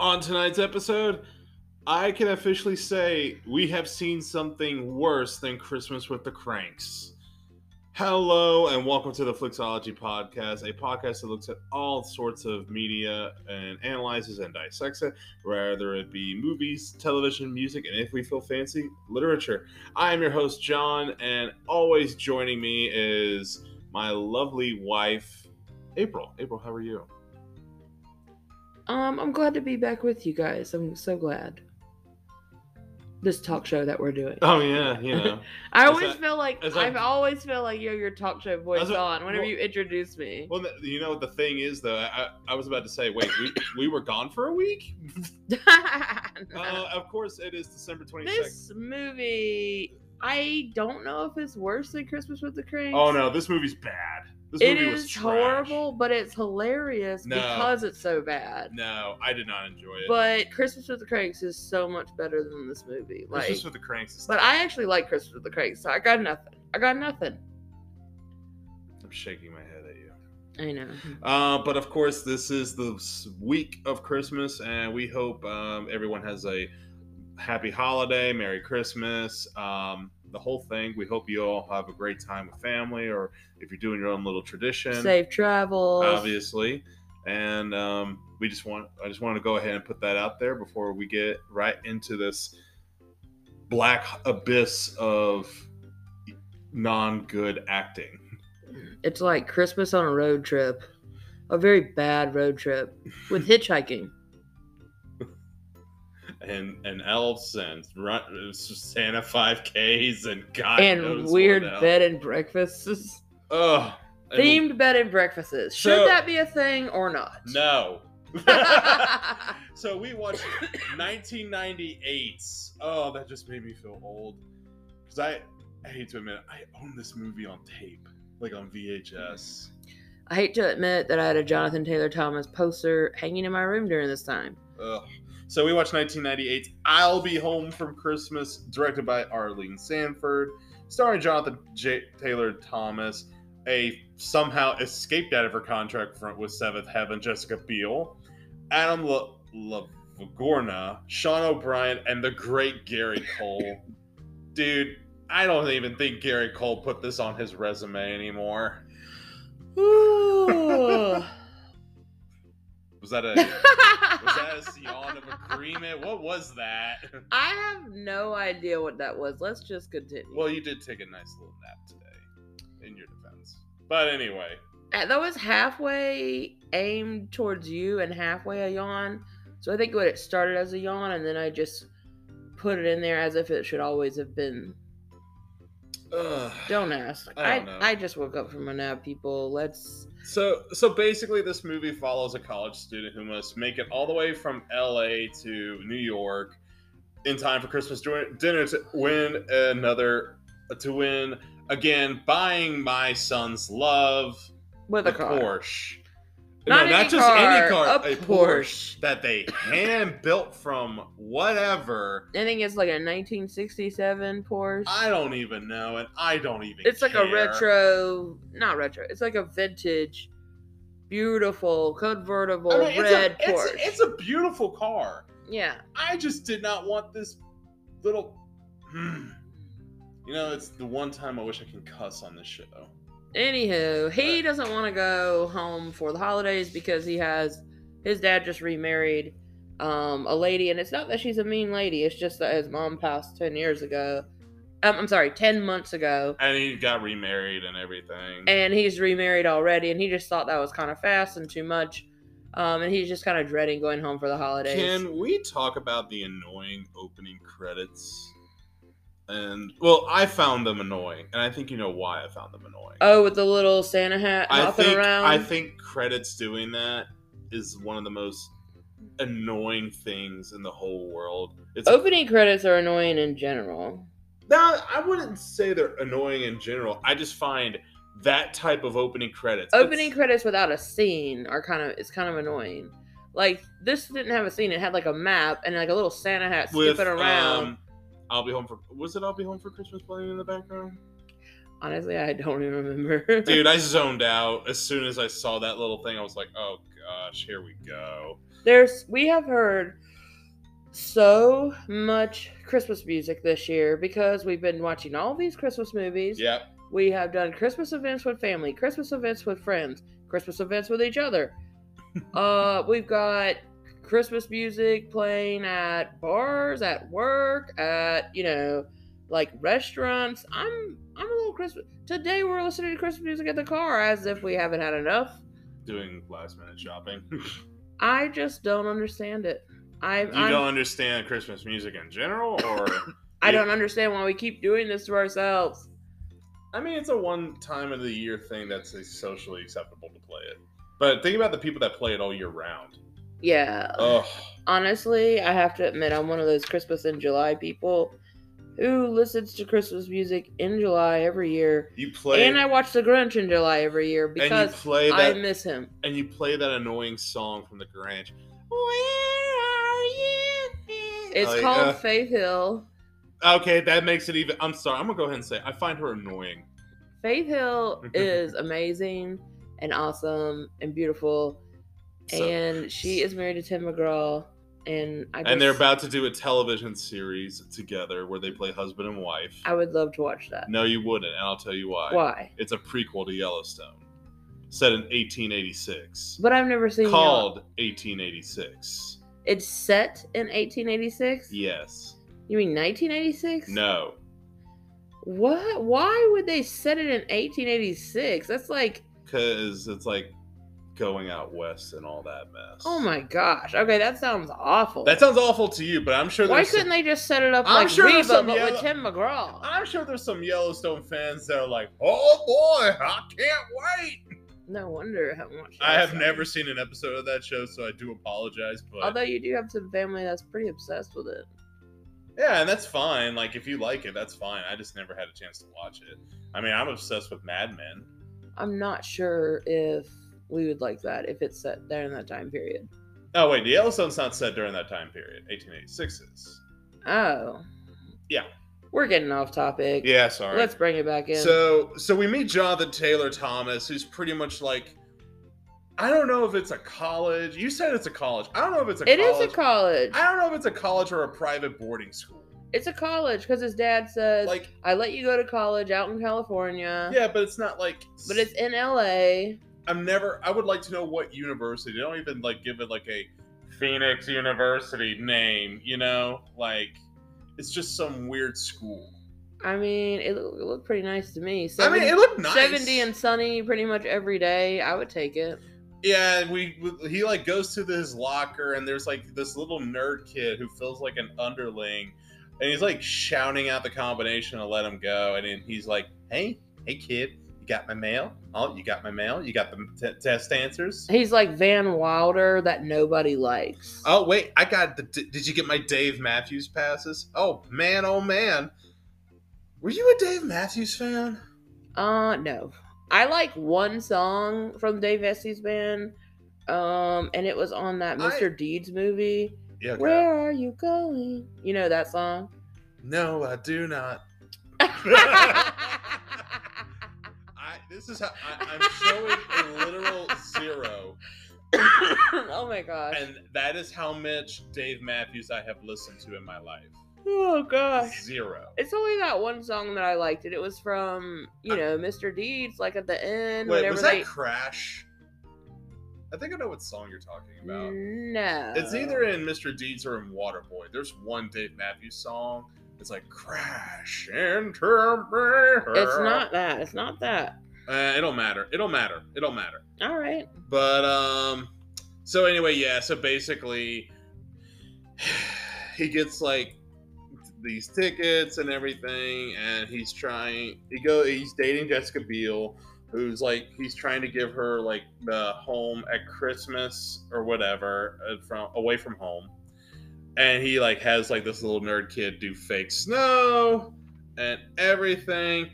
On tonight's episode, I can officially say we have seen something worse than Christmas with the Cranks. Hello, and welcome to the Flicks-ology Podcast, a podcast that looks at all sorts of media and analyzes and dissects it, whether it be movies, television, music, and if we feel fancy, literature. I am your host, John, and always joining me is my lovely wife, April. April, how are you? Um, I'm glad to be back with you guys. I'm so glad. This talk show that we're doing. Oh yeah, you know. I always that- feel like I've always feel like you have your talk show voice what- on whenever well- you introduce me. Well, you know the thing is though, I, I was about to say, wait, we, we were gone for a week. Uh, of course, it is December twenty second. this movie, I don't know if it's worse than Christmas with the Cranks. Oh no, this movie's bad. This It is horrible, but it's hilarious No. because it's so bad. No, I did not enjoy it. But Christmas with the Cranks is so much better than this movie. Like, Christmas with the Cranks. Is but I actually like Christmas with the Cranks, so I got nothing. I got nothing. I'm shaking my head at you. I know. Uh, but of course, this is the week of Christmas, and we hope um, everyone has a happy holiday, Merry Christmas, um, the whole thing. We hope you all have a great time with family, or if you're doing your own little tradition. Safe travels. obviously. And um, we just want I just want to go ahead and put that out there before we get right into this black abyss of non-good acting. It's like Christmas on a road trip. A very bad road trip with hitchhiking. And and elves and run, Santa 5Ks and God and weird bed and breakfasts. Ugh. Themed bed and breakfasts. Should So- that be a thing or not? No. so we watched 1998. Oh, that just made me feel old. Because I, I hate to admit, it, I own this movie on tape, like on VHS. I hate to admit that I had a Jonathan Taylor Thomas poster hanging in my room during this time. Ugh. So we watched 1998's "I'll Be Home from Christmas," directed by Arlene Sanford, starring Jonathan J- Taylor Thomas, a somehow escaped out of her contract front with Seventh Heaven, Jessica Biel, Adam LaVorgna, Sean O'Bryan, and the great Gary Cole. Dude, I don't even think Gary Cole put this on his resume anymore. Was that a was that a yawn of agreement? What was that? I have no idea what that was. Let's just continue. Well, you did take a nice little nap today, in your defense. But anyway, Uh, that was halfway aimed towards you and halfway a yawn. So I think what it started as a yawn, and then I just put it in there as if it should always have been. Ugh. Don't ask. I I don't know. I, just woke up from a nap, people. Let's. so so basically, this movie follows a college student who must make it all the way from L.A. to New York in time for Christmas dinner to win another to win again buying my son's love With a car. Porsche. Not no, not just any car, car, a a Porsche Porsche. that they hand built from whatever. I think it's like a 1967 Porsche. I don't even know, and I don't even. it's like a retro, not retro. It's like a vintage, beautiful convertible I mean, it's red a, Porsche. It's, it's a beautiful car. yeah. I just did not want this little. Hmm. You know, it's the one time I wish I can cuss on this show. Anywho, he doesn't want to go home for the holidays because he has his dad just remarried um, a lady, and it's not that she's a mean lady. It's just that his mom passed ten years ago. Um, I'm sorry, ten months ago, And he got remarried and everything. and he's remarried already, and he just thought that was kind of fast and too much. Um, and he's just kind of dreading going home for the holidays. Can we talk about the annoying opening credits? And well, I found them annoying, and I think you know why I found them annoying. oh, with the little Santa hat I hopping think around. I think credits doing that is one of the most annoying things in the whole world. It's opening credits are annoying in general. Now, I wouldn't say they're annoying in general. I just find that type of opening credits. it's- opening credits without a scene are kind of it's kind of annoying. Like this didn't have a scene; it had like a map and like a little Santa hat with, skipping around. um, I'll be home for. Was it I'll be home for Christmas playing in the background? Honestly, I don't even remember. Dude, I zoned out as soon as I saw that little thing. I was like, "Oh gosh, here we go." There's we have heard so much Christmas music this year because we've been watching all these Christmas movies. Yep. We have done Christmas events with family, Christmas events with friends, Christmas events with each other. uh, we've got Christmas music playing at bars, at work, at you know, like restaurants. I'm I'm a little Christmas. Today we're listening to Christmas music in the car as if we haven't had enough. Doing last minute shopping. I just don't understand it. I you I'm, don't understand Christmas music in general, or I don't understand why we keep doing this to ourselves. I mean, it's a one time of the year thing that's socially acceptable to play it. But think about the people that play it all year round. Yeah. Oh, Honestly, I have to admit I'm one of those Christmas in July people who listens to Christmas music in July every year. you play and I watch The Grinch in July every year because play I miss him. and you play that annoying song from the Grinch. Where are you? It's Like, called uh, Faith Hill. Okay, that makes it even. I'm sorry. I'm gonna go ahead and say I find her annoying. Faith Hill is amazing and awesome and beautiful. So- and she is married to Tim McGraw. And I just, and they're about to do a television series together where they play husband and wife. I would love to watch that. No, you wouldn't, and I'll tell you why. Why? It's a prequel to Yellowstone, set in 1886, But I've never seen called 1886. It's set in 1886. Yes. You mean 1986? No. What? Why would they set it in 1886? That's like, Because it's like going out west and all that mess. oh my gosh. Okay, that sounds awful. That sounds awful to you, but I'm sure Why couldn't some, they just set it up I'm like sure Reba, some but yellow- with Tim McGraw? I'm sure there's some Yellowstone fans that are like, "Oh boy, I can't wait." No wonder how much. I have never seen an episode of that show, so I do apologize. But Although you do have some family that's pretty obsessed with it. yeah, and that's fine. Like if you like it, that's fine. I just never had a chance to watch it. I mean, I'm obsessed with Mad Men. I'm not sure if we would like that if it's set there in that time period. Oh wait, the Yellowstone's not set during that time period. 1886 is. Oh. Yeah. We're getting off topic. Yeah, sorry. Let's bring it back in. So so we meet Jonathan Taylor Thomas, who's pretty much like I don't know if it's a college. You said it's a college. I don't know if it's a college. It is a college. I don't know if it's a college or a private boarding school. It's a college because his dad says, Like I let you go to college out in California. yeah, but it's not like But it's in LA. I'm never I would like to know what university. They don't even like give it like a Phoenix University name, you know? Like it's just some weird school. I mean, it, look- it looked pretty nice to me. I mean, it looked nice. 70 and sunny pretty much every day. I would take it. Yeah, and we he like goes to his locker and there's like this little nerd kid who feels like an underling, and he's like shouting out the combination to let him go, and then he's like, "Hey, hey kid, got my mail? Oh, you got my mail? You got the t- test answers? He's like Van Wilder that nobody likes. Oh wait, I got the. d- Did you get my Dave Matthews passes? Oh man, oh man, were you a Dave Matthews fan? Uh, no. I like one song from Dave Matthews band, um, and it was on that I- Mr. Deeds movie. Yeah. okay. Where are you going? You know that song? No, I do not. This is how I, I'm showing a literal zero, oh my gosh. and that is how much Dave Matthews I have listened to in my life. Oh gosh. Zero. It's only that one song that I liked, and it was from you know Mr. Deeds, like at the end Wait, whenever was that they. Crash? I think I know what song you're talking about. No. It's either in Mr. Deeds or in Waterboy. There's one Dave Matthews song. It's like crash into me. It's not that. It's not that. Uh, it don't matter. It don't matter. It don't matter. All right. But um so anyway, yeah, so basically he gets like these tickets and everything and he's trying he go he's dating Jessica Biel who's like he's trying to give her like the home at Christmas or whatever uh, from away from home. And he like has like this little nerd kid do fake snow and everything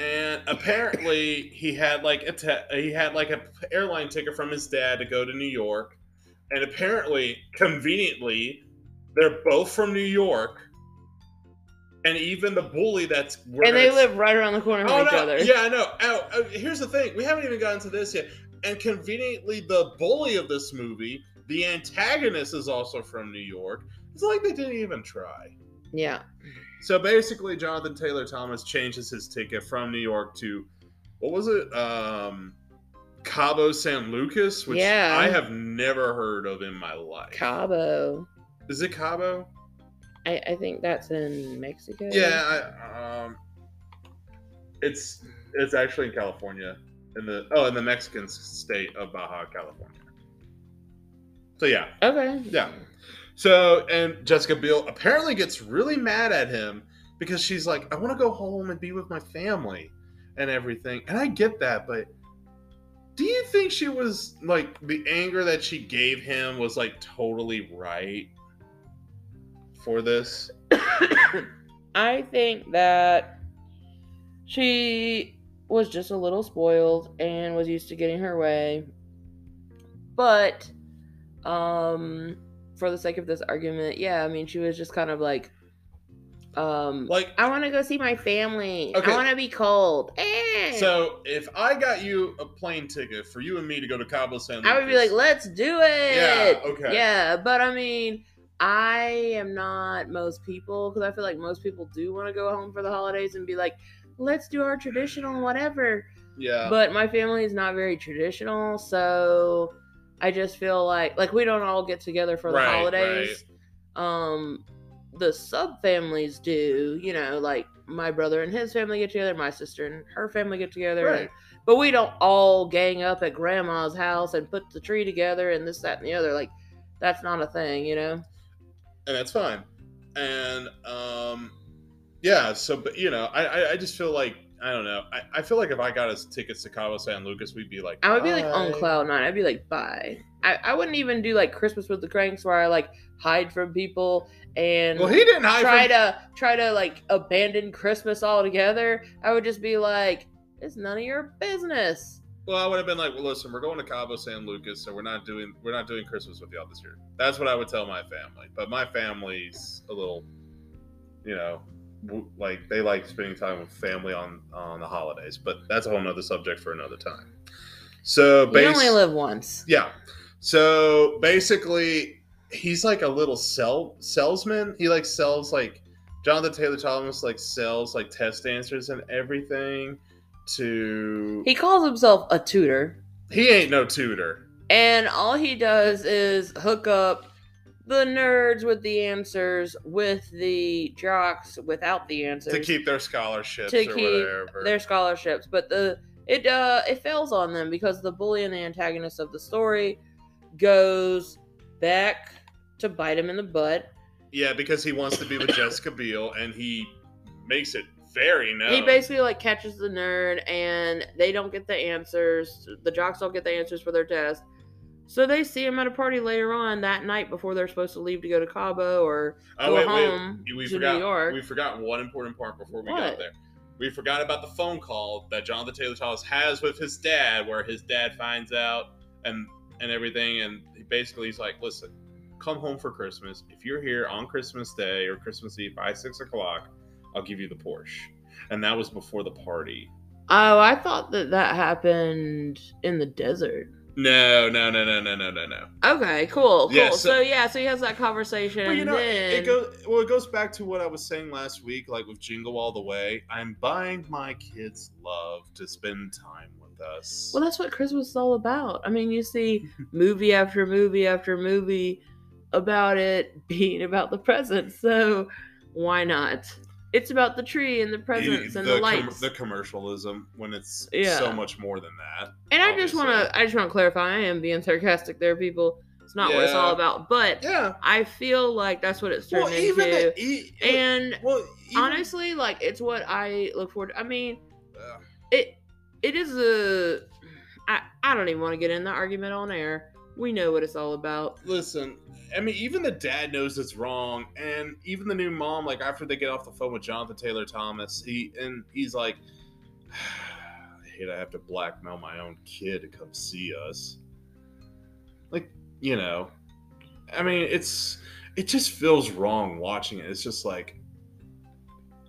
and apparently he had like a te- he had like a airline ticket from his dad to go to New York, and apparently, conveniently, they're both from New York. and even the bully that's and they live right around the corner from Oh each no! other. Yeah, I know. Oh, oh, here's the thing: we haven't even gotten to this yet. And conveniently, the bully of this movie, the antagonist, is also from New York. It's like they didn't even try. Yeah. So basically, Jonathan Taylor Thomas changes his ticket from New York to what was it? Um, Cabo San Lucas, which Yeah. I have never heard of in my life. Cabo. Is it Cabo? I, I think that's in Mexico. Yeah, I, um, it's it's actually in California, in the oh, in the Mexican state of Baja California. So yeah, Okay. yeah. So and Jessica Biel apparently gets really mad at him because she's like, I want to go home and be with my family and everything, and I get that, but. Do you think she was like the anger that she gave him was like totally right for this? I think that she was just a little spoiled and was used to getting her way. But um for the sake of this argument, yeah, I mean she was just kind of like um Like I want to go see my family. Okay. I want to be cold. Eh. So if I got you a plane ticket for you and me to go to Cabo San Lucas, I would be like, let's do it. Yeah, okay. Yeah, but I mean, I am not most people because I feel like most people do want to go home for the holidays and be like, let's do our traditional whatever. yeah, But my family is not very traditional, so I just feel like like we don't all get together for the Right, holidays. Um, the sub families do, you know, like my brother and his family get together, my sister and her family get together, and- but we don't all gang up at grandma's house and put the tree together and this, that, and the other. Like, that's not a thing, you know? and that's fine. And um, yeah. So, but you know, I I, I just feel like I don't know. I, I feel like if I got us tickets to Cabo San Lucas, we'd be like, I would be like on cloud nine. I'd be like, bye. I, I wouldn't even do like Christmas with the Cranks where I like hide from people and Well, he didn't hide try from. to try to like abandon Christmas altogether. I would just be like, it's none of your business. Well, I would have been like, well, listen, we're going to Cabo San Lucas, so we're not doing we're not doing Christmas with y'all this year. That's what I would tell my family. But my family's a little, you know, like they like spending time with family on on the holidays. But that's a whole nother subject for another time. So You only live once. yeah. So basically, he's like a little sell salesman. He like sells like Jonathan Taylor Thomas like sells like test answers and everything to He calls himself a tutor. he ain't no tutor. And all he does is hook up the nerds with the answers with the jocks without the answers to keep their scholarships to or keep whatever. their scholarships. But the it uh it fails on them because the bully and the antagonist of the story goes back to bite him in the butt. yeah, because he wants to be with Jessica Biel, and he makes it very known. He basically like catches the nerd and they don't get the answers. The jocks don't get the answers for their test. So they see him at a party later on that night before they're supposed to leave to go to Cabo or oh go wait, wait, home we to forgot. New York. We forgot one important part before we What? got there. We forgot about the phone call that Jonathan Taylor Thomas has with his dad, where his dad finds out and and everything, and he basically he's like, "Listen, come home for Christmas. If you're here on Christmas Day or Christmas Eve by six o'clock, I'll give you the Porsche." And that was before the party. Oh, I thought that that happened in the desert. No, no, no, no, no, no, no, no. Okay, cool, cool. Yeah, so, so- yeah, so he has that conversation. Well, you know, then... it goes well. It goes back to what I was saying last week, like with Jingle All the Way. I'm buying my kids love to spend time with us. Well, that's what Christmas is all about. I mean, you see movie after movie after movie about it being about the presents. So why not? It's about the tree and the presents and the, com- lights. the commercialism when it's Yeah. so much more than that. and I just want to I just want to clarify. I am being sarcastic there, people. It's not what it's all about. But Yeah. I feel like that's what it's turned Well, into. the, e- and well, even, honestly, like it's what I look forward. to. I mean, Ugh. it it is a. I I don't even want to get in the argument on air. We know what it's all about. listen. I mean, even the dad knows it's wrong, and even the new mom, like after they get off the phone with Jonathan Taylor Thomas, he and he's like, "I hate I have to blackmail my own kid to come see us." Like, you know, I mean, it's it just feels wrong watching it. It's just like,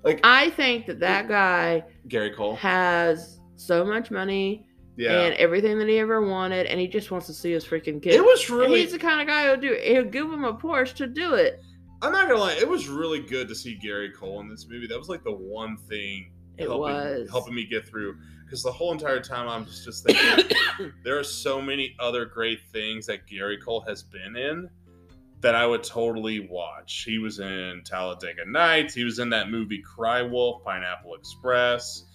Like I think that that guy Gary Cole. has so much money Yeah. and everything that he ever wanted, and he just wants to see his freaking kid. it was And really he's the kind of guy who'll do. He'll give him a Porsche to do it. I'm not gonna lie, it was really good to see Gary Cole in this movie. That was like the one thing It helping, was. helping me get through because the whole entire time I'm just, just thinking there are so many other great things that Gary Cole has been in that I would totally watch. He was in Talladega Nights. He was in that movie Cry Wolf, Pineapple Express.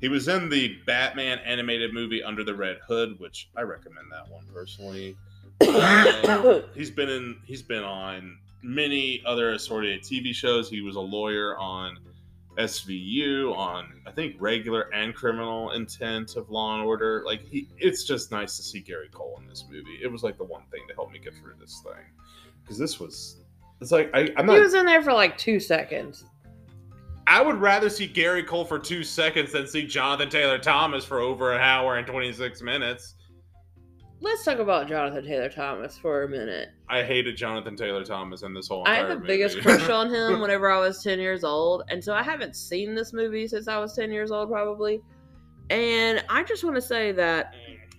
He was in the Batman animated movie Under the Red Hood, which I recommend that one personally. Um, he's been in. He's been on many other assorted TV shows. He was a lawyer on SVU, on I think regular and criminal intent of Law and Order. Like he, it's just nice to see Gary Cole in this movie. It was like the one thing to help me get through this thing because this was. It's like I, I'm he was in there for like two seconds. I would rather see Gary Cole for two seconds than see Jonathan Taylor Thomas for over an hour and 26 minutes. Let's talk about Jonathan Taylor Thomas for a minute. I hated Jonathan Taylor Thomas in this whole. I had the biggest crush on him whenever I was 10 years old. And so I haven't seen this movie since I was 10 years old, probably. And I just want to say that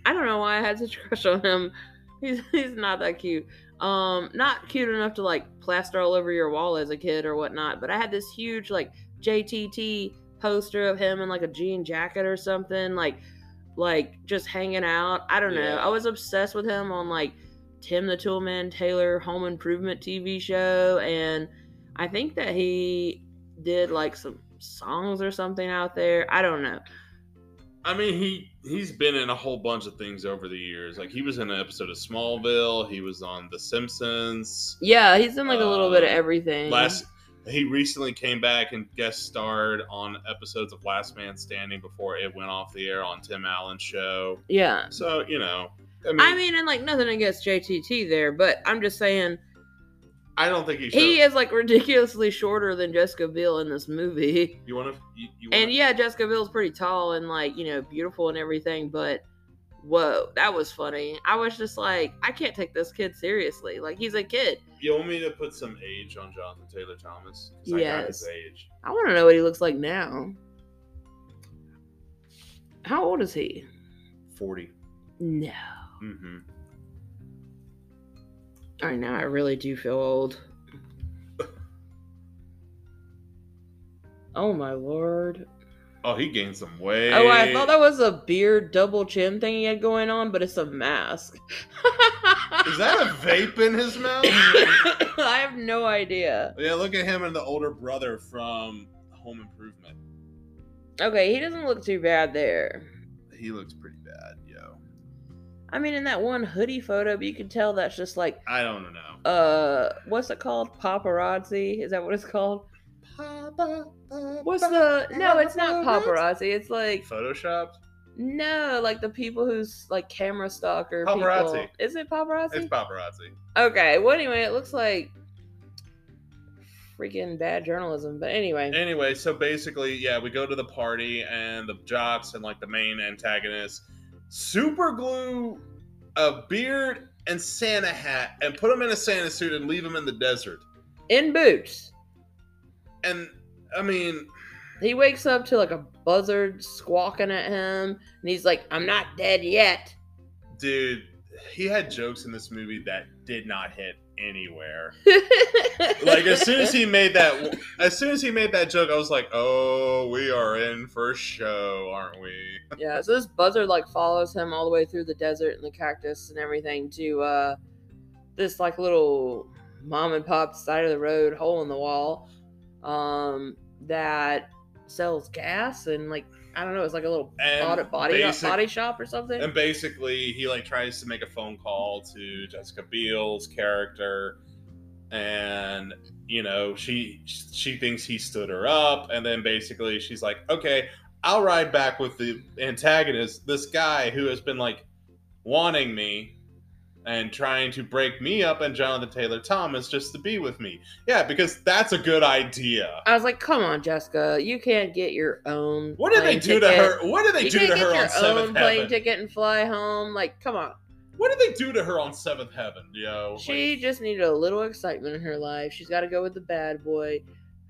I don't know why I had such a crush on him. He's, he's not that cute. Um, not cute enough to like plaster all over your wall as a kid or whatnot. But I had this huge like JTT poster of him in like a jean jacket or something, like like just hanging out. I don't know. Yeah. I was obsessed with him on like Tim the Toolman Taylor Home Improvement TV show, and I think that he did like some songs or something out there. I don't know. I mean, he he's been in a whole bunch of things over the years. Like he was in an episode of Smallville. He was on The Simpsons. Yeah, he's in like a little bit of Uh, everything. Last he recently came back and guest starred on episodes of Last Man Standing before it went off the air on Tim Allen's show. yeah. So you know, I mean, I mean, and like nothing against JTT there, but I'm just saying I don't think he should. he is like ridiculously shorter than Jessica Biel in this movie. You want to? You, you wanna, And yeah, Jessica Biel's pretty tall and like, you know, beautiful and everything, but whoa, that was funny. I was just like, I can't take this kid seriously. Like he's a kid. you want me to put some age on Jonathan Taylor Thomas? 'Cause I got his Yes. age. I want to know what he looks like now. How old is he? Forty. No. Mm-hmm. All right, now I really do feel old. Oh my lord. Oh, he gained some weight. Oh, I thought that was a beard double chin thing he had going on, but it's a mask. Is that a vape in his mouth? I have no idea. yeah, look at him and the older brother from Home Improvement. Okay, he doesn't look too bad there. He looks pretty bad, yo. I mean, in that one hoodie photo, but you can tell that's just like, I don't know. uh, what's it called? Paparazzi? Is that what it's called? What's the? No, it's not paparazzi. It's like Photoshopped? no, like the people who's like camera stalker. Paparazzi. People. Is it paparazzi? It's paparazzi. okay. Well, anyway, it looks like freaking bad journalism. But anyway, Anyway, so basically, yeah, we go to the party and the jocks and like the main antagonist super glue a beard and Santa hat and put him in a Santa suit and leave him in the desert. in boots. And I mean, He wakes up to like a buzzard squawking at him, and he's like, "I'm not dead yet." dude, he had jokes in this movie that did not hit anywhere. Like as soon as he made that, as soon as he made that joke, I was like, "Oh, we are in for show, aren't we?" yeah, so this buzzard like follows him all the way through the desert and the cactus and everything to uh this like little mom and pop side of the road hole in the wall um that sells gas and like I don't know, it's like a little And body basic- body shop or something. And basically, he like tries to make a phone call to Jessica Biel's character, and you know she she thinks he stood her up, and then basically she's like, "Okay, I'll ride back with the antagonist, this guy who has been like wanting me." And trying to break me up and Jonathan Taylor Thomas just to be with me. Yeah, because that's a good idea. I was like, "Come on, Jessica, you can't get your own." What did they do to her? What did they You do to her on Seventh own plane ticket and fly home. Like, come on. What did they do to her on Seventh Heaven, yo? Like- She just needed a little excitement in her life. She's got to go with the bad boy.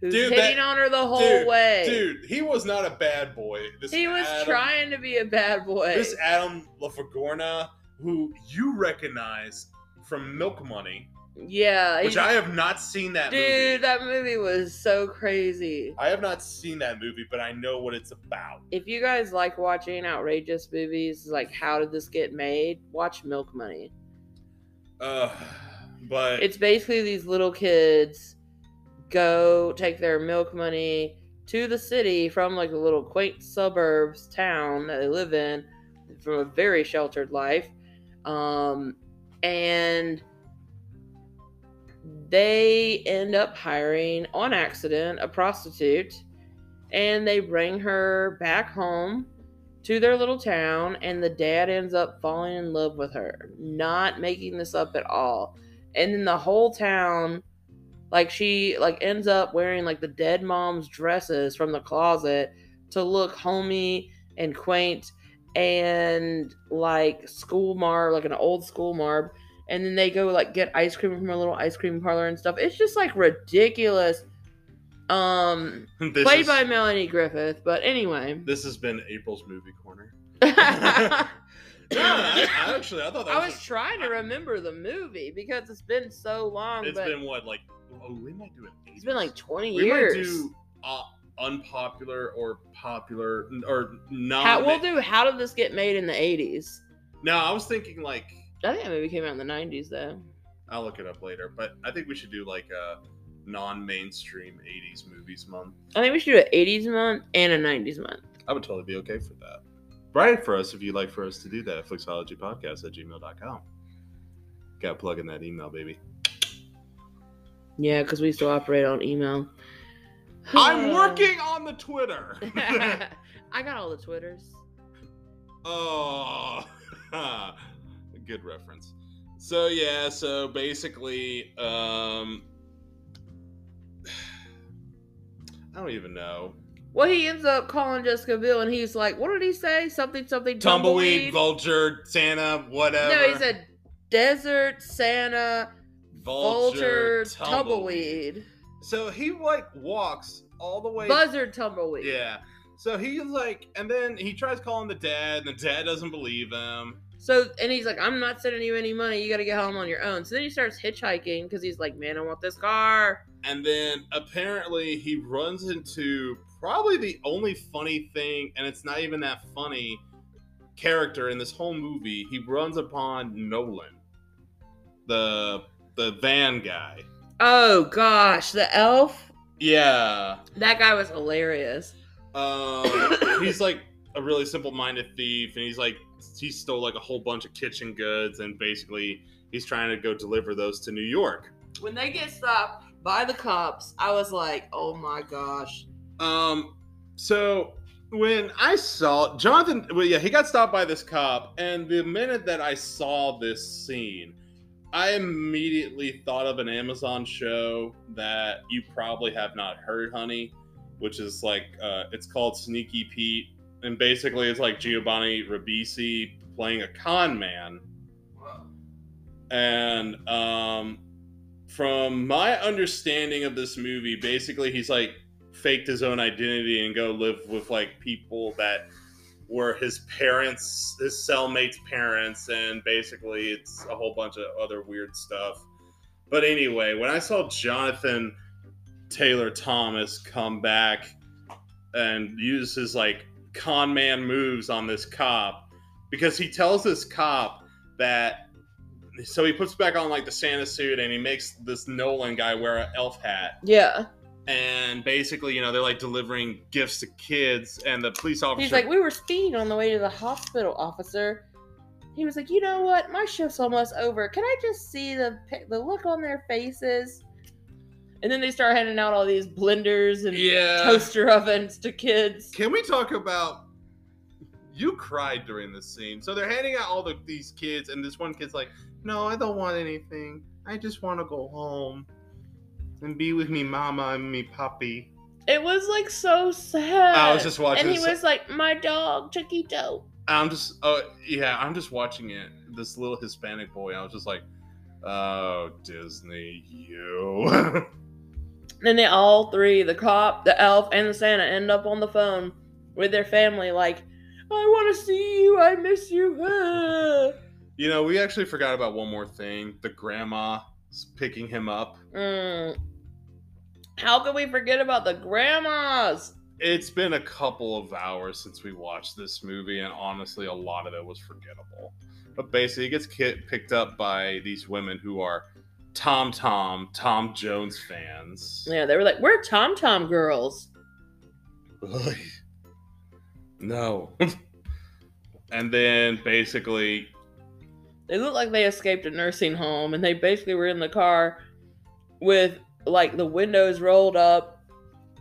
who's Dude, hitting that- on her the whole dude, way. Dude, he was not a bad boy. This he was Adam- trying to be a bad boy. This Adam LaVorgna, who you recognize from Milk Money, yeah, which I have not seen that dude, movie. Dude, that movie was so crazy. I have not seen that movie, but I know what it's about. If you guys like watching outrageous movies, like how did this get made? Watch Milk Money. Uh, but It's basically these little kids go take their milk money to the city from like a little quaint suburbs town that they live in from a very sheltered life. Um, and they end up hiring on accident a prostitute and they bring her back home to their little town and the dad ends up falling in love with her not making this up at all. And then the whole town like she like ends up wearing like the dead mom's dresses from the closet to look homey and quaint and like school marb like an old school marb and then they go like get ice cream from a little ice cream parlor and stuff it's just like ridiculous um this, played is- by melanie griffith but anyway this has been April's movie corner. i No, I, I actually I thought that was. was trying to remember the movie because it's been so long it's been what like oh we might do it. it's been like 20 we years might do uh, unpopular or popular or not. How, we'll do How Did This Get Made in the 80s? No, I was thinking like I think that movie came out in the 90s, though. I'll look it up later, but I think we should do like a non-mainstream '80s movies month. I think we should do an 80s month and a 90s month. I would totally be okay for that. Write it for us if you'd like for us to do that. Flixologypodcast at gmail.com. Got to plug in that email, baby. Yeah, because we still operate on email. I'm working on the Twitter. I got all the Twitters. oh, good reference. So yeah, so basically, um, I don't even know. Well, he ends up calling Jessica Biel, and he's like, "What did he say? Something, something, Tumbleweed, tumbleweed." vulture, Santa, whatever. no, he said desert Santa vulture, tumbleweed, So he like walks all the way. buzzard tumbleweed. Yeah. So he's like, and then he tries calling the dad, and the dad doesn't believe him. So, and he's like, I'm not sending you any money. You got to get home on your own. So then he starts hitchhiking because he's like, man, I want this car. And then apparently he runs into probably the only funny thing, and it's not even that funny character in this whole movie. He runs upon Nolan, the the van guy. Oh gosh, the elf. Yeah. That guy was hilarious. Um, he's like a really simple-minded thief, and he's like he stole like a whole bunch of kitchen goods, and basically he's trying to go deliver those to New York. When they get stopped by the cops, I was like, oh my gosh. Um, so when I saw Jonathan, well, yeah, he got stopped by this cop, and the minute that I saw this scene, I immediately thought of an Amazon show that you probably have not heard, honey, which is like uh, it's called Sneaky Pete, and basically it's like Giovanni Ribisi playing a con man, and um, from my understanding of this movie, basically he's like faked his own identity and go live with like people that were his parents, his cellmates' parents, and basically it's a whole bunch of other weird stuff. But anyway, when I saw Jonathan Taylor Thomas come back and use his like con man moves on this cop, because he tells this cop that so he puts back on like the Santa suit and he makes this Nolan guy wear an elf hat Yeah. And basically, you know, they're like delivering gifts to kids, and the police officer. He's like, we were speeding on the way to the hospital, officer. He was like, you know what? My shift's almost over. Can I just see the the look on their faces? And then they start handing out all these blenders and yeah. toaster ovens to kids. Can we talk about? You cried during this scene. So they're handing out all the, these kids, and this one kid's like, "No, I don't want anything. I just want to go home and be with me, mama and me, puppy." It was like so sad. I was just watching and he was like, my dog, Chiquito. I'm just, oh yeah, I'm just watching it. This little Hispanic boy. I was just like, "Oh, Disney, you." then they all three, the cop, the elf, and the Santa, end up on the phone with their family, like, I want to see you. I miss you. You know, we actually forgot about one more thing. The grandma picking him up. Mm. How can we forget about the grandmas? It's been a couple of hours since we watched this movie, and honestly, a lot of it was forgettable. But basically, he gets picked up by these women who are Tom Tom, Tom Jones fans. Yeah, they were like, we're Tom Tom girls. No. and then basically, They look like they escaped a nursing home, and they basically were in the car with like the windows rolled up.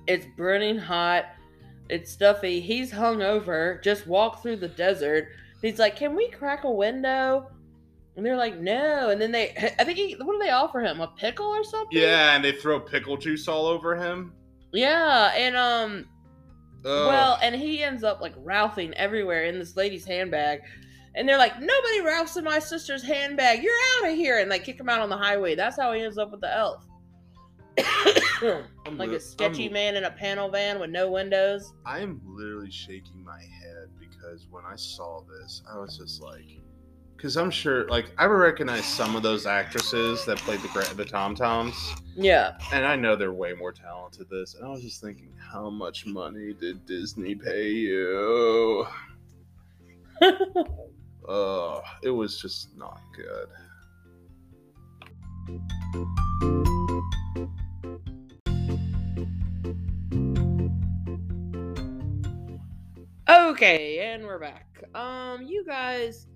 It's burning hot. It's stuffy. He's hung over. Just walked through the desert. He's like, "Can we crack a window?" And they're like, "No." And then they, I think, he, what do they offer him? A pickle or something? yeah, and they throw pickle juice all over him. Yeah, and um, Ugh. Well, and he ends up like ralphing everywhere in this lady's handbag. And they're like, nobody ralphs in my sister's handbag. You're out of here. And they kick him out on the highway. That's how he ends up with the elf. Like li- a sketchy I'm- man in a panel van with no windows. I'm literally shaking my head because when I saw this, I was just like, because I'm sure, like, I recognize some of those actresses that played the the Tom Toms, Yeah. and I know they're way more talented. than This, and I was just thinking, how much money did Disney pay you? Uh, it was just not good. okay, and we're back. Um, you guys,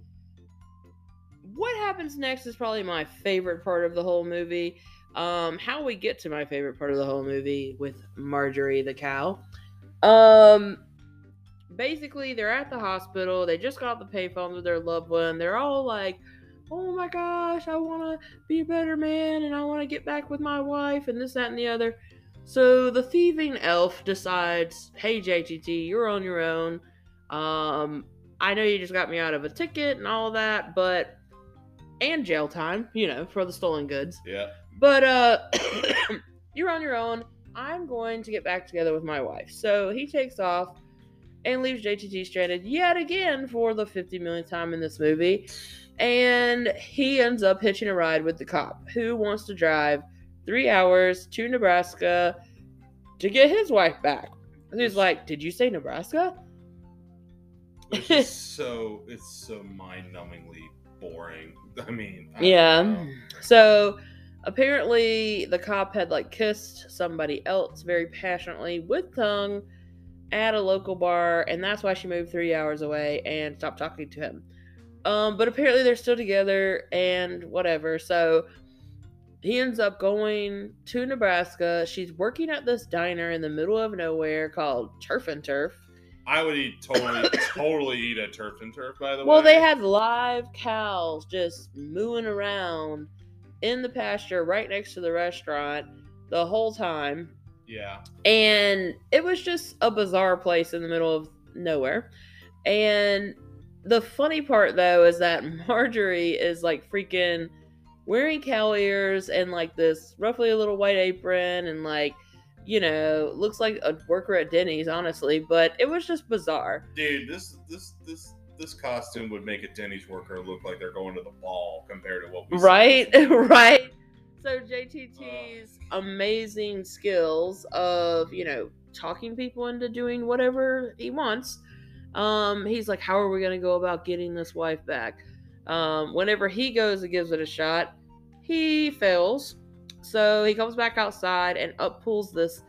what happens next is probably my favorite part of the whole movie. Um, how we get to my favorite part of the whole movie with Marjorie the cow. Um, basically, they're at the hospital. They just got the payphone with their loved one. They're all like, "Oh my gosh, I want to be a better man, and I want to get back with my wife, and this, that, and the other." So the thieving elf decides, "Hey JTT, you're on your own. Um, I know you just got me out of a ticket and all that, but and jail time, you know, for the stolen goods. Yeah. But uh you're on your own. I'm going to get back together with my wife. So he takes off and leaves JTT stranded yet again for the 50 millionth time in this movie. And he ends up hitching a ride with the cop who wants to drive three hours to Nebraska to get his wife back. And He's like, Did you say Nebraska? It's so it's so mind-numbingly boring. I mean, I Yeah. So apparently the cop had like kissed somebody else very passionately with tongue at a local bar, and that's why she moved three hours away and stopped talking to him. Um, but apparently they're still together and whatever. So he ends up going to Nebraska. She's working at this diner in the middle of nowhere called Turf and Turf. I would eat totally, totally eat a turf and turf. By the way. Well, they had live cows just mooing around in the pasture right next to the restaurant the whole time. Yeah. And it was just a bizarre place in the middle of nowhere. And the funny part, though, is that Marjorie is like freaking wearing cow ears and like this roughly a little white apron and like, you know, looks like a worker at Denny's, honestly. But it was just bizarre. Dude, this this this this costume would make a Denny's worker look like they're going to the ball compared to what we. right right so jtt's amazing skills of you know talking people into doing whatever he wants. Um he's like how are we going to go about getting this wife back? Um whenever he goes and gives it a shot he fails. So he comes back outside and up pulls this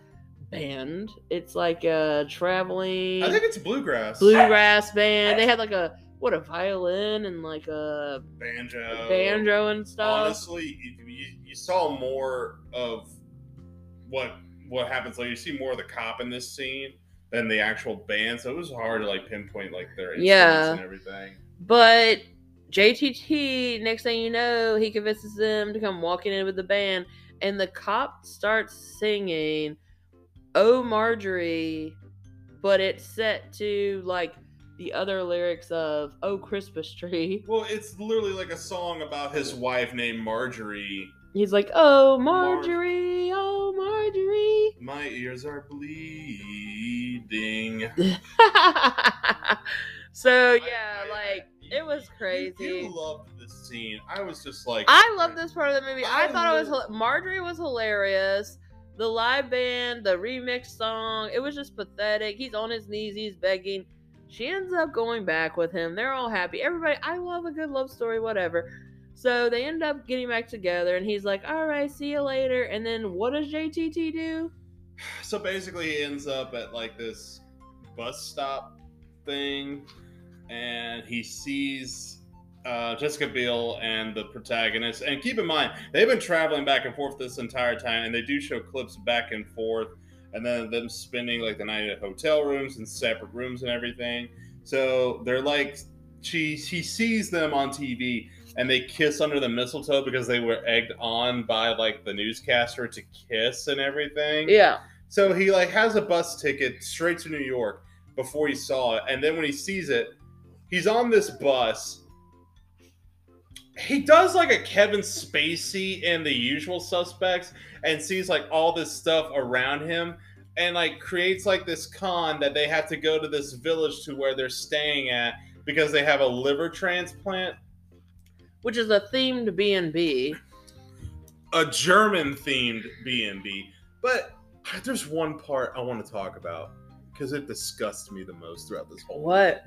band. It's like a traveling I think it's bluegrass. bluegrass band. They had like a what a violin and like a banjo. banjo and stuff Honestly, you, you, saw more of what what happens. Like you see more of the cop in this scene than the actual band, so it was hard to like pinpoint like their instruments Yeah. and everything. But JTT, next thing you know, he convinces them to come walking in with the band, and the cop starts singing "Oh Marjorie," but it's set to like the other lyrics of "Oh Christmas Tree." Well, it's literally like a song about his wife named Marjorie. He's like, "Oh Marjorie, oh Marjorie. My ears are bleeding. so yeah, I- like it was crazy. You, loved this scene. I was just like, I love this part of the movie. I, I thought it was Marjorie was hilarious. The live band, the remix song, it was just pathetic. He's on his knees, he's begging. She ends up going back with him. They're all happy. Everybody, I love a good love story, whatever. So they end up getting back together, and he's like, "All right, see you later." And then what does JTT do? So basically, he ends up at like this bus stop thing, and he sees uh, Jessica Biel and the protagonist. And keep in mind, they've been traveling back and forth this entire time, and they do show clips back and forth, and then them spending like the night at hotel rooms and separate rooms and everything. So they're like, she he sees them on TV. And they kiss under the mistletoe because they were egged on by like the newscaster to kiss and everything. Yeah, So he like has a bus ticket straight to New York before he saw it, and then when he sees it, he's on this bus. He does like a Kevin Spacey in The Usual Suspects, and sees like all this stuff around him, and like creates like this con that they have to go to this village to where they're staying at because they have a liver transplant, which is a themed B and B. a German themed B and B. But there's one part I want to talk about because it disgusts me the most throughout this whole. What?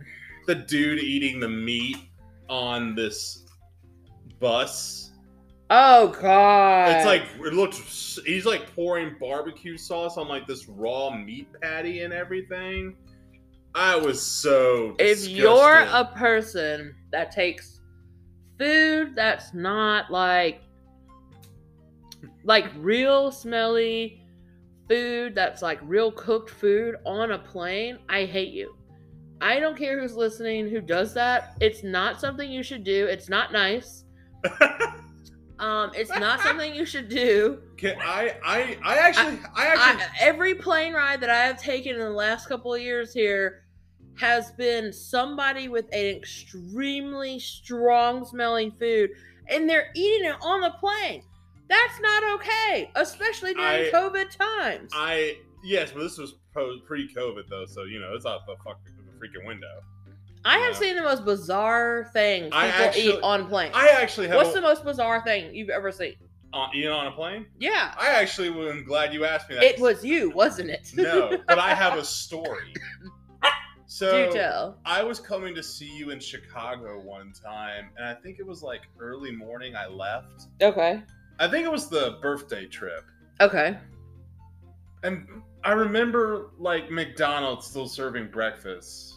The dude eating the meat on this bus. Oh God! It's like it looks. He's like pouring barbecue sauce on like this raw meat patty and everything. I was so. if you're a person that takes food that's not like like real smelly food that's like real cooked food on a plane, I hate you. I don't care who's listening who does that. It's not something you should do. It's not nice. Um, it's not something you should do. Can I, I, I actually, I, actually, I, every plane ride that I have taken in the last couple of years here has been somebody with an extremely strong smelling food and they're eating it on the plane. That's not okay, especially during I- COVID times. I, yes, but this was pre-COVID though, so you know it's out the fuck the freaking window. I have yeah. seen the most bizarre things people I actually- eat on planes. I actually have. What's a, the most bizarre thing you've ever seen? you know, on a plane? Yeah, I actually am glad you asked me that. it was you, wasn't it? no, but I have a story. So Do tell. I was coming to see you in Chicago one time, and I think it was like early morning. I left. Okay. I think it was the birthday trip, Okay. and I remember like McDonald's still serving breakfast.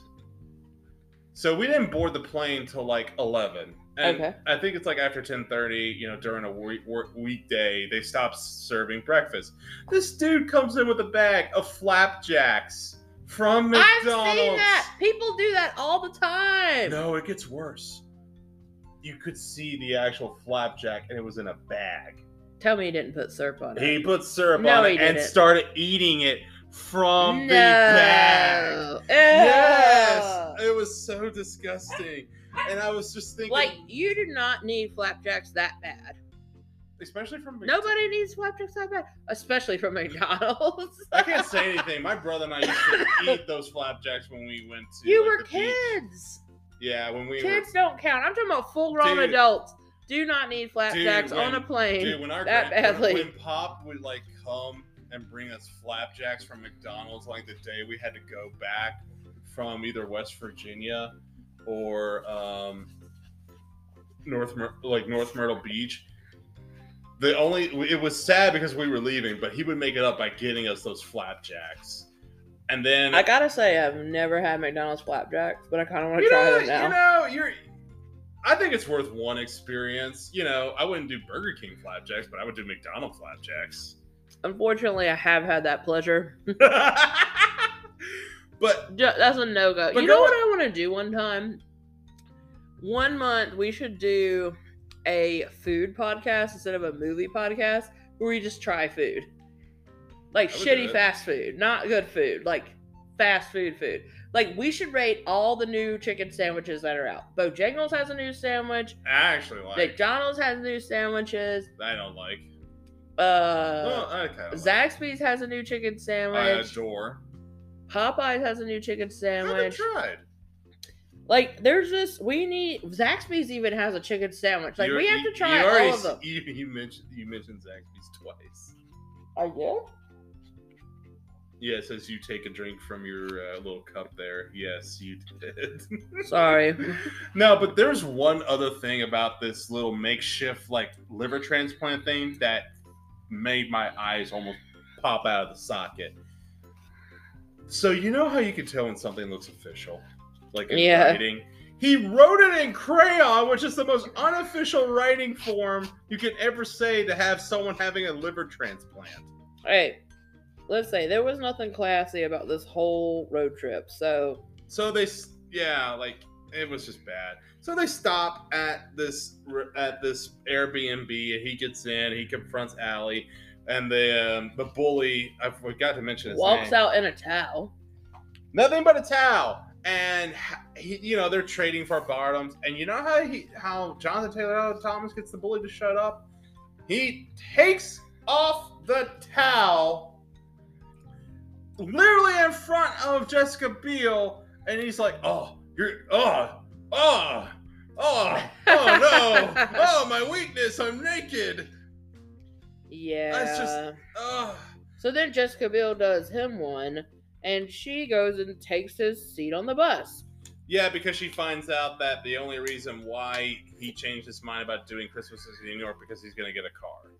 So we didn't board the plane till like eleven. And Okay. I think it's like after ten thirty, you know, during a week, work, weekday, they stop serving breakfast. This dude comes in with a bag of flapjacks from McDonald's. I've seen that. People do that all the time. No, it gets worse. You could see the actual flapjack, and it was in a bag. Tell me he didn't put syrup on it. He put syrup No, on it and started eating it from no. the bag. Ew. Yes, it was so disgusting, and I was just thinking, Like you do not need flapjacks that bad. especially from Mc- Nobody needs flapjacks that bad, especially from McDonald's. I can't say anything. My brother and I used to eat those flapjacks when we went to. you like, were the beach. kids. Yeah, when we Kids don't count. I'm talking about full-grown adults. Do not need flapjacks Dude, on a plane. dude. When our that grand- badly. when, when Pop would like come and bring us flapjacks from McDonald's, like the day we had to go back from either West Virginia or um, North Myr- like North Myrtle Beach. The only it was sad because we were leaving, but he would make it up by getting us those flapjacks. And then I gotta say, I've never had McDonald's flapjacks, but I kind of want to try know, them now. you know, you're. I think it's worth one experience. You know, I wouldn't do Burger King flapjacks, but I would do McDonald's flapjacks. Unfortunately, I have had that pleasure. but That's a no go. You know what I want to do one time? One month we should do a food podcast instead of a movie podcast where we just try food. Like I would do shitty fast food, not good food, like fast food food. Like we should rate all the new chicken sandwiches that are out. Bojangles has a new sandwich. I actually like. McDonald's has new sandwiches. I don't like. Uh, Zaxby's has a new chicken sandwich. I adore. Popeyes has a new chicken sandwich. I tried. Like, there's just we need Zaxby's even has a chicken sandwich. Like, You- we have to try you already all of them. You, you mentioned you mentioned Zaxby's twice. I did. Yes, as you take a drink from your uh, little cup there. Yes, you did. Sorry. no, but there's one other thing about this little makeshift like liver transplant thing that made my eyes almost pop out of the socket. So you know how you can tell when something looks official, like in Yeah. writing. He wrote it in crayon, which is the most unofficial writing form you could ever say to have someone having a liver transplant. Hey, let's say there was nothing classy about this whole road trip. So So they, s- yeah, like it was just bad. So they stop at this at this Airbnb, and he gets in. He confronts Allie, and the um, the bully. I forgot to mention his walks name. out in a towel. Nothing but a towel, and he, you know they're trading for bottoms. And you know how he how Jonathan Taylor Thomas gets the bully to shut up. He takes off the towel, literally in front of Jessica Biel, and he's like, "Oh, you're oh oh oh oh no oh my weakness, I'm naked." Yeah. just- Oh. So then Jessica Biel does him one, and she goes and takes his seat on the bus. Yeah, because she finds out that the only reason why he changed his mind about doing Christmas in New York because he's going to get a car.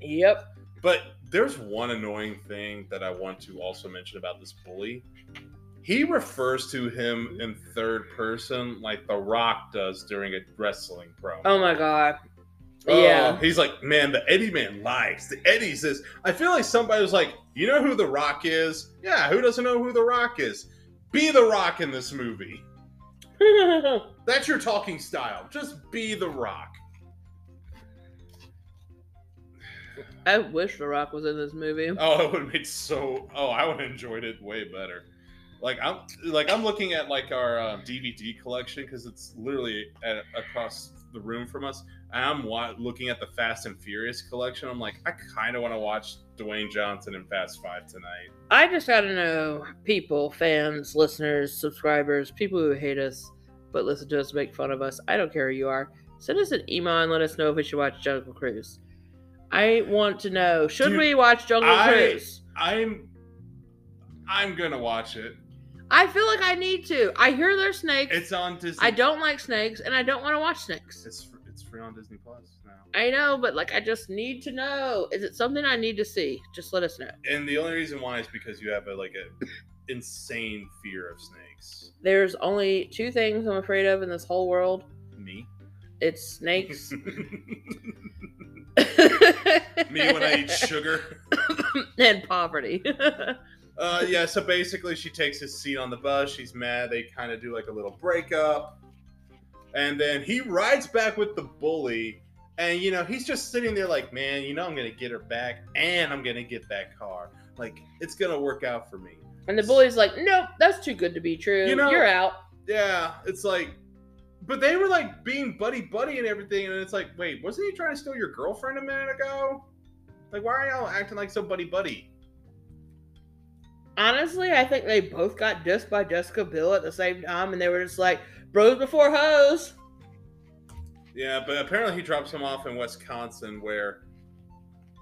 Yep. But there's one annoying thing that I want to also mention about this bully. He refers to him in third person like The Rock does during a wrestling promo. Oh my god. Oh, yeah. He's like, man, the Eddie man likes. The Eddie says, I feel like somebody was like, you know who The Rock is? Yeah, who doesn't know who The Rock is? Be The Rock in this movie. That's your talking style. Just be The Rock. I wish The Rock was in this movie. Oh, it would have made so. Oh, I would have enjoyed it way better. Like I'm, like I'm looking at like our uh, DVD collection because it's literally at, across the room from us. And I'm wa- looking at the Fast and Furious collection. I'm like, I kind of want to watch Dwayne Johnson in Fast Five tonight. I just gotta know people, fans, listeners, subscribers, people who hate us but listen to us make fun of us. I don't care who you are. Send us an email and let us know if we should watch Jungle Cruise. I want to know should Dude, we watch Jungle I- Cruise? I'm, I'm gonna watch it. I feel like I need to. I hear there's snakes. It's on Disney. I don't like snakes and I don't want to watch snakes. It's it's free on Disney Plus now. I know, but like I just need to know. Is it something I need to see? Just let us know. And the only reason why is because you have a like a insane fear of snakes. There's only two things I'm afraid of in this whole world. Me. It's snakes. Me when I eat sugar. and poverty. Uh, yeah, so basically, she takes his seat on the bus. She's mad. They kind of do like a little breakup. And then he rides back with the bully. And, you know, he's just sitting there like, man, you know, I'm going to get her back and I'm going to get that car. Like, it's going to work out for me. and the bully's like, nope, that's too good to be true. You know- You're out. Yeah, it's like, but they were like being buddy buddy and everything. And it's like, wait, wasn't he trying to steal your girlfriend a minute ago? Like, why are y'all acting like so buddy buddy? Honestly, I think they both got dissed by Jessica Biel at the same time, and they were just like, bros before hoes. Yeah, but apparently he drops him off in Wisconsin where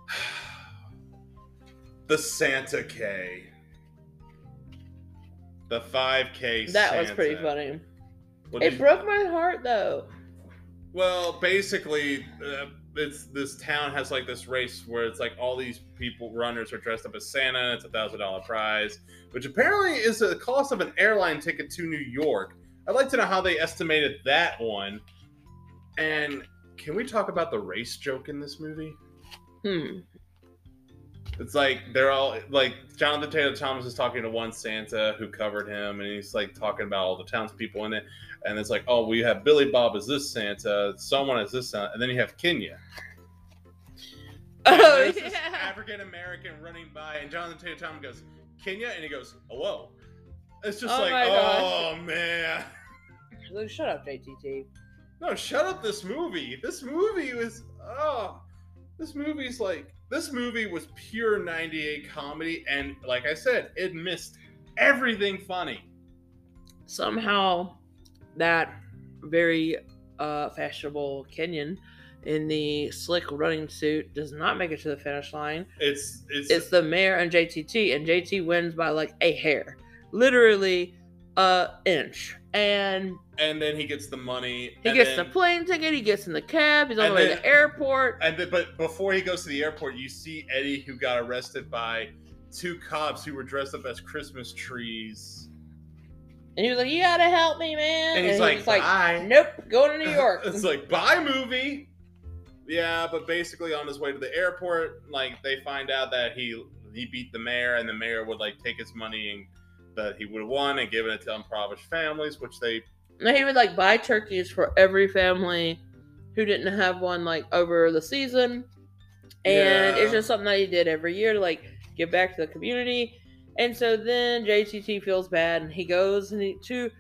the Santa K. The 5K That was pretty funny. What It you- broke my heart though. Well, basically, uh, it's this town has like this race where it's like all these people runners are dressed up as Santa. It's a thousand dollar prize, which apparently is the cost of an airline ticket to New York. I'd like to know how they estimated that one. And can we talk about the race joke in this movie? Hmm. It's like they're all like Jonathan Taylor Thomas is talking to one Santa who covered him, and he's like talking about all the townspeople in it. And it's like, oh, we have Billy Bob as this Santa, someone as this Santa, and then you have Kenya. Oh yeah. African American running by, and Jonathan Taylor Thomas goes, Kenya, and he goes, hello. It's just Oh like, oh man. Look, Shut up, JTT. No, shut up this movie. This movie was oh This movie's like this movie was pure 98 comedy and like I said, it missed everything funny. Somehow that very uh, fashionable Kenyan in the slick running suit does not make it to the finish line. It's it's, It's the mayor and JTT, and JT wins by like a hair, literally a inch. And and then he gets the money. he and gets then, the plane ticket. He gets in the cab. He's on the And way to the airport. And then, but before he goes to the airport, you see Eddie who got arrested by two cops who were dressed up as Christmas trees. And he was like, "You gotta help me, man." And he's he like, was like, "Bye." "Nope, going to New York." it's like bye movie. Yeah, but basically on his way to the airport, like they find out that he he beat the mayor, and the mayor would like take his money and that he would have won and given it to impoverished families, which they And he would like buy turkeys for every family who didn't have one like over the season. And Yeah. it's just something that he did every year to like give back to the community. And so then JTT feels bad and he goes and he, to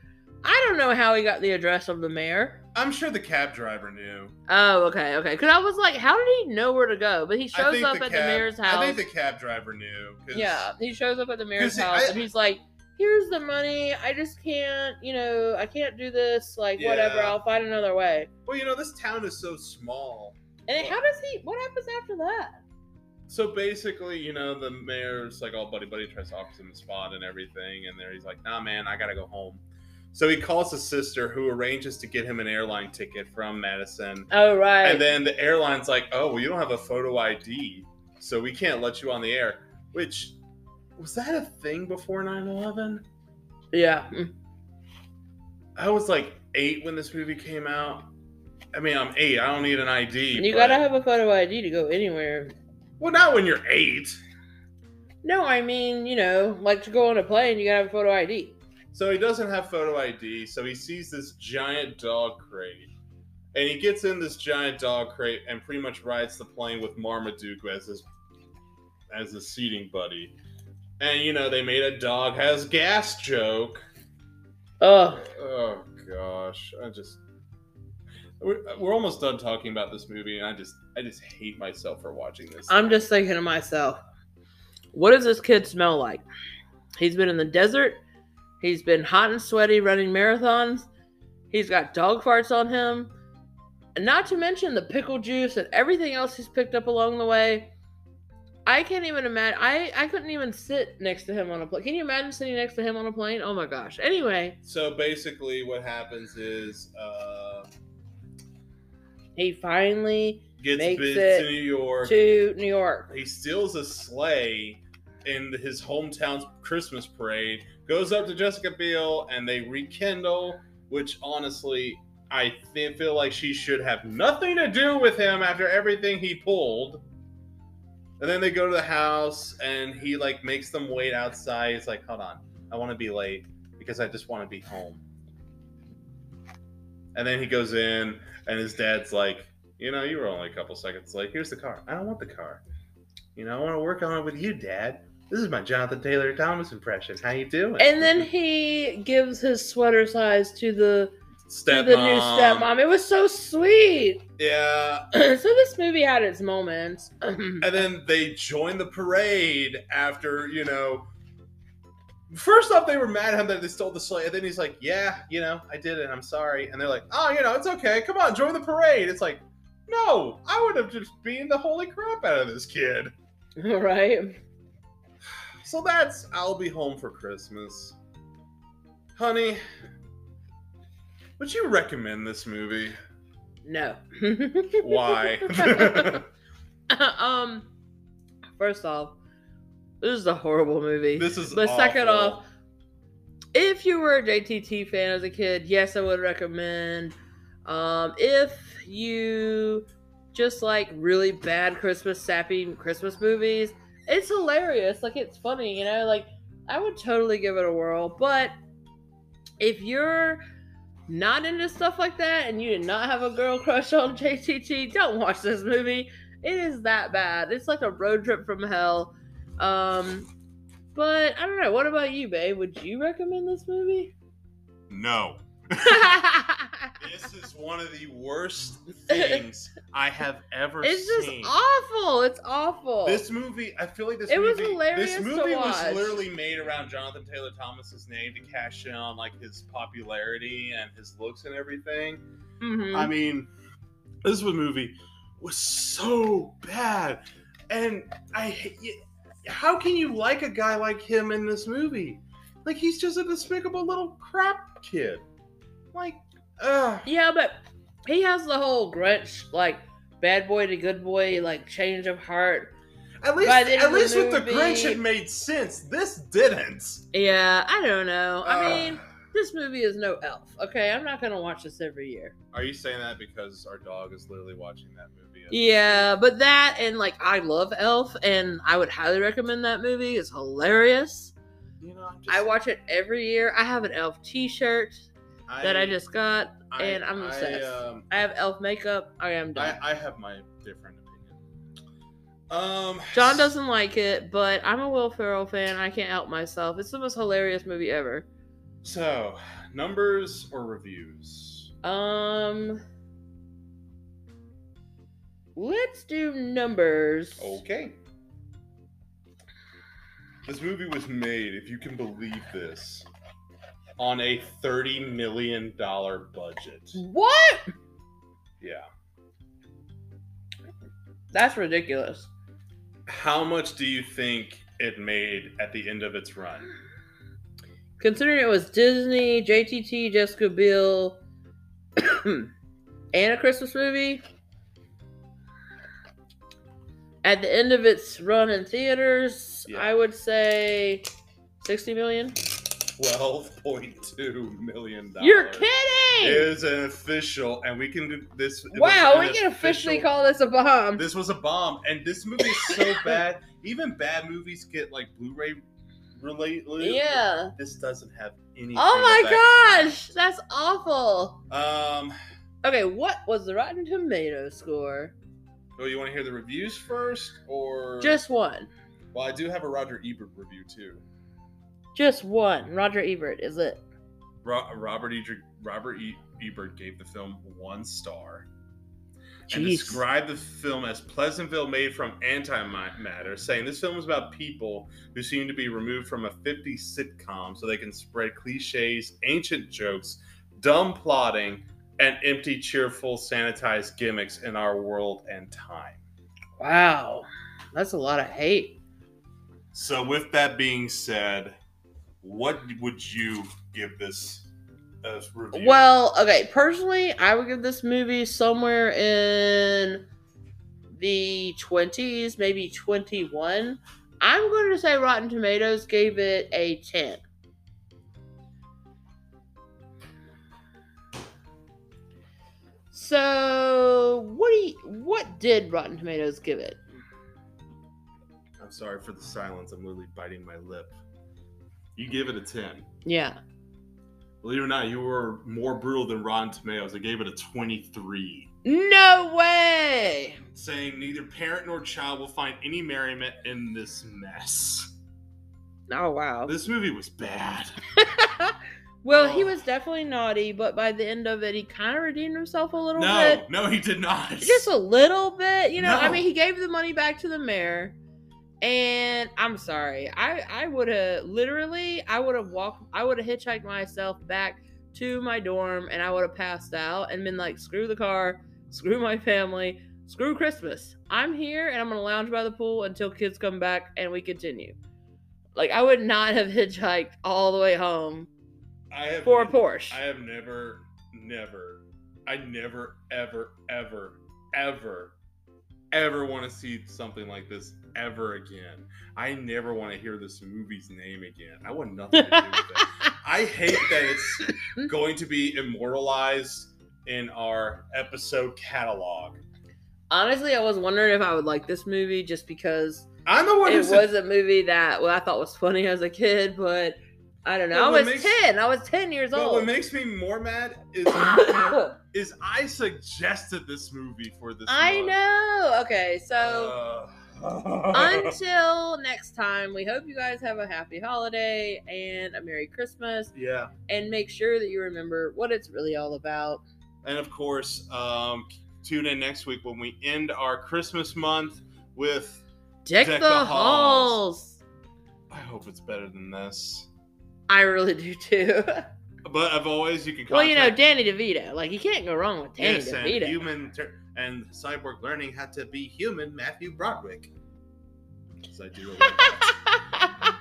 I don't know how he got the address of the mayor. I'm sure the cab driver knew. Oh, okay, okay. Because I was like, how did he know where to go? But he shows up the at cab, the mayor's house. I think the cab driver knew. Yeah, he shows up at the mayor's house I- and he's like, "Here's the money. I just can't, you know, I can't do this. Like, whatever. I'll find another way." Well, you know, this town is so small. And how does he? What happens after that? So basically, you know, the mayor's like all buddy buddy tries to offer him a spot and everything, and there he's like, "Nah, man, I gotta go home." So he calls his sister, who arranges to get him an airline ticket from Madison, Oh right. and then the airline's like, "Oh, well, you don't have a photo ID, so we can't let you on the air." Which was that a thing before 9/11? yeah. I was like eight when this movie came out. I mean, I'm eight. I don't need an ID. You but- gotta have a photo ID to go anywhere. Well, not when you're eight. No, I mean, you know, like to go on a plane, you gotta have a photo ID. So he doesn't have photo ID, so he sees this giant dog crate. And he gets in this giant dog crate and pretty much rides the plane with Marmaduke as his as his seating buddy. And you know, they made a dog has gas joke. Oh, Oh gosh, I just we're, we're almost done talking about this movie, and I just I just hate myself for watching this. I'm just thinking to myself, what does this kid smell like? He's been in the desert. He's been hot and sweaty running marathons. He's got dog farts on him. And not to mention the pickle juice and everything else he's picked up along the way. I can't even imagine. I, I couldn't even sit next to him on a plane. Can you imagine sitting next to him on a plane? Oh my gosh. Anyway, so basically, what happens is uh, he finally gets Makes bid it to New York. to New York. he steals a sleigh in his hometown's Christmas parade, goes up to Jessica Biel, and they rekindle. Which honestly, I feel like she should have nothing to do with him after everything he pulled. And then they go to the house, and he like makes them wait outside. He's like, "Hold on, I want to be late because I just want to be home." And then he goes in, and his dad's like, "You know, you were only a couple seconds late. Here's the car. I don't want the car." You know, I want to work on it with you, Dad. This is my Jonathan Taylor Thomas impression. How you doing? And then he gives his sweater size to the stepmom. the new stepmom. It was so sweet. Yeah. so this movie had its moments. And then they join the parade after, you know. First off, they were mad at him that they stole the sleigh. And then he's like, Yeah, you know, I did it. I'm sorry. And they're like, Oh, you know, it's okay. Come on, join the parade. It's like, No, I would have just beaten the holy crap out of this kid. right? So that's I'll Be Home for Christmas. Honey, would you recommend this movie? No. Why? um. First off, this is a horrible movie. this is But second off, if you were a JTT fan as a kid, yes, I would recommend. Um, if you just like really bad Christmas sappy Christmas movies, it's hilarious. Like it's funny, you know. Like I would totally give it a whirl. But if you're not into stuff like that and you did not have a girl crush on JTT, don't watch this movie. It is that bad. It's like a road trip from hell. Um, but I don't know. What about you, babe? Would you recommend this movie? no. this is one of the worst things I have ever It's just awful. It's awful. This movie, I feel like this It was movie, hilarious this to movie was literally made around Jonathan Taylor Thomas's name to cash in on like his popularity and his looks and everything. Mhm. I mean, this was movie was so bad, and I. How can you like a guy like him in this movie? Like he's just a despicable little crap kid. Like, ugh. yeah, but he has the whole Grinch like bad boy to good boy like change of heart. At least, By the end at of the least with the Grinch, it made sense. This didn't. Yeah, I don't know. I mean, this movie is no elf. Okay, I'm not gonna watch this every year. Are you saying that because our dog is literally watching that movie? Yeah, but that and like I love Elf, and I would highly recommend that movie. It's hilarious. You know, I'm just, I watch it every year. I have an Elf T-shirt that I just got, I- and I'm I, obsessed. um, I have Elf makeup. I am done. I, I have my different opinion. Um, John doesn't like it, but I'm a Will Ferrell fan. I can't help myself. It's the most hilarious movie ever. So, numbers or reviews? Um, let's do numbers. Okay. This movie was made, if you can believe this, on a thirty million dollar budget. What? Yeah. That's ridiculous. How much do you think it made at the end of its run? Considering it was Disney, JTT, Jessica Biel, and a Christmas movie, at the end of its run in theaters, Yeah. I would say 60 million. Twelve point two million dollars. You're kidding! Is an official, and we can do this. wow, we can officially call this a bomb. This was a bomb, and this movie is so bad. Even bad movies get like Blu-ray relate. yeah. This doesn't have any. Oh my gosh, that's awful. Um. Okay, what was the Rotten Tomato score? Oh, you want to hear the reviews first, or Just one. Well, I do have a Roger Ebert review too. Just one. Roger Ebert, is it? Ro- Robert e- Robert e- Ebert gave the film one star and Jeez. described the film as Pleasantville made from antimatter, saying this film is about people who seem to be removed from a 50 sitcom so they can spread cliches, ancient jokes, dumb plotting, and empty, cheerful, sanitized gimmicks in our world and time. Wow. That's a lot of hate. So, with that being said, what would you give this uh, review? Well, okay, personally, I would give this movie somewhere in the 20s, maybe 21. I'm going to say Rotten Tomatoes gave it a 10. So, what do you, what did Rotten Tomatoes give it? I'm sorry for the silence. I'm literally biting my lip. You gave it a 10. Yeah. Believe it or not, you were more brutal than Rotten Tomatoes. I gave it a 23, No way. saying neither parent nor child will find any merriment in this mess. Oh wow. This movie was bad. well, he Oh. was definitely naughty, but by the end of it, he kind of redeemed himself a little No, bit. no, no, he did not. Just a little bit, you know. I mean, he gave the money back to the mayor, and I'm sorry. I I would have literally, I would have walked, I would have hitchhiked myself back to my dorm, and I would have passed out and been like, screw the car, screw my family, screw Christmas. I'm here, and I'm gonna lounge by the pool until kids come back, and we continue. Like I would not have hitchhiked all the way home I have for a Porsche. I have never, never, I never, ever, ever, ever, ever want to see something like this ever again. I never want to hear this movie's name again. I want nothing to do with it. I hate that it's going to be immortalized in our episode catalog. Honestly, I was wondering if I would like this movie just because I'm the one it said, was a movie that well I thought was funny as a kid, but I don't know. Well, I was makes- ten. I was ten years old. but what makes me more mad is is I suggested this movie for this. I month. know. Okay, so Uh, Until next time, we hope you guys have a happy holiday and a Merry Christmas. yeah. And make sure that you remember what it's really all about. And of course, um, tune in next week when we end our Christmas month with. Deck, Deck the, the halls. halls. I hope it's better than this. I really do too. But as always, you can. well, you know, Danny DeVito. Like, you can't go wrong with Danny yes, and human ter- and cyborg learning had to be human. Matthew Broderick. I do. that.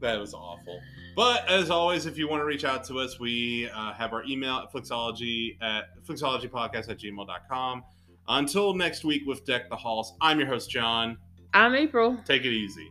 That was awful. But as always, if you want to reach out to us, we uh, have our email at flixology at flixologypodcast at gmail.com. Until next week with Deck the Halls, I'm your host, John. I'm April. Take it easy.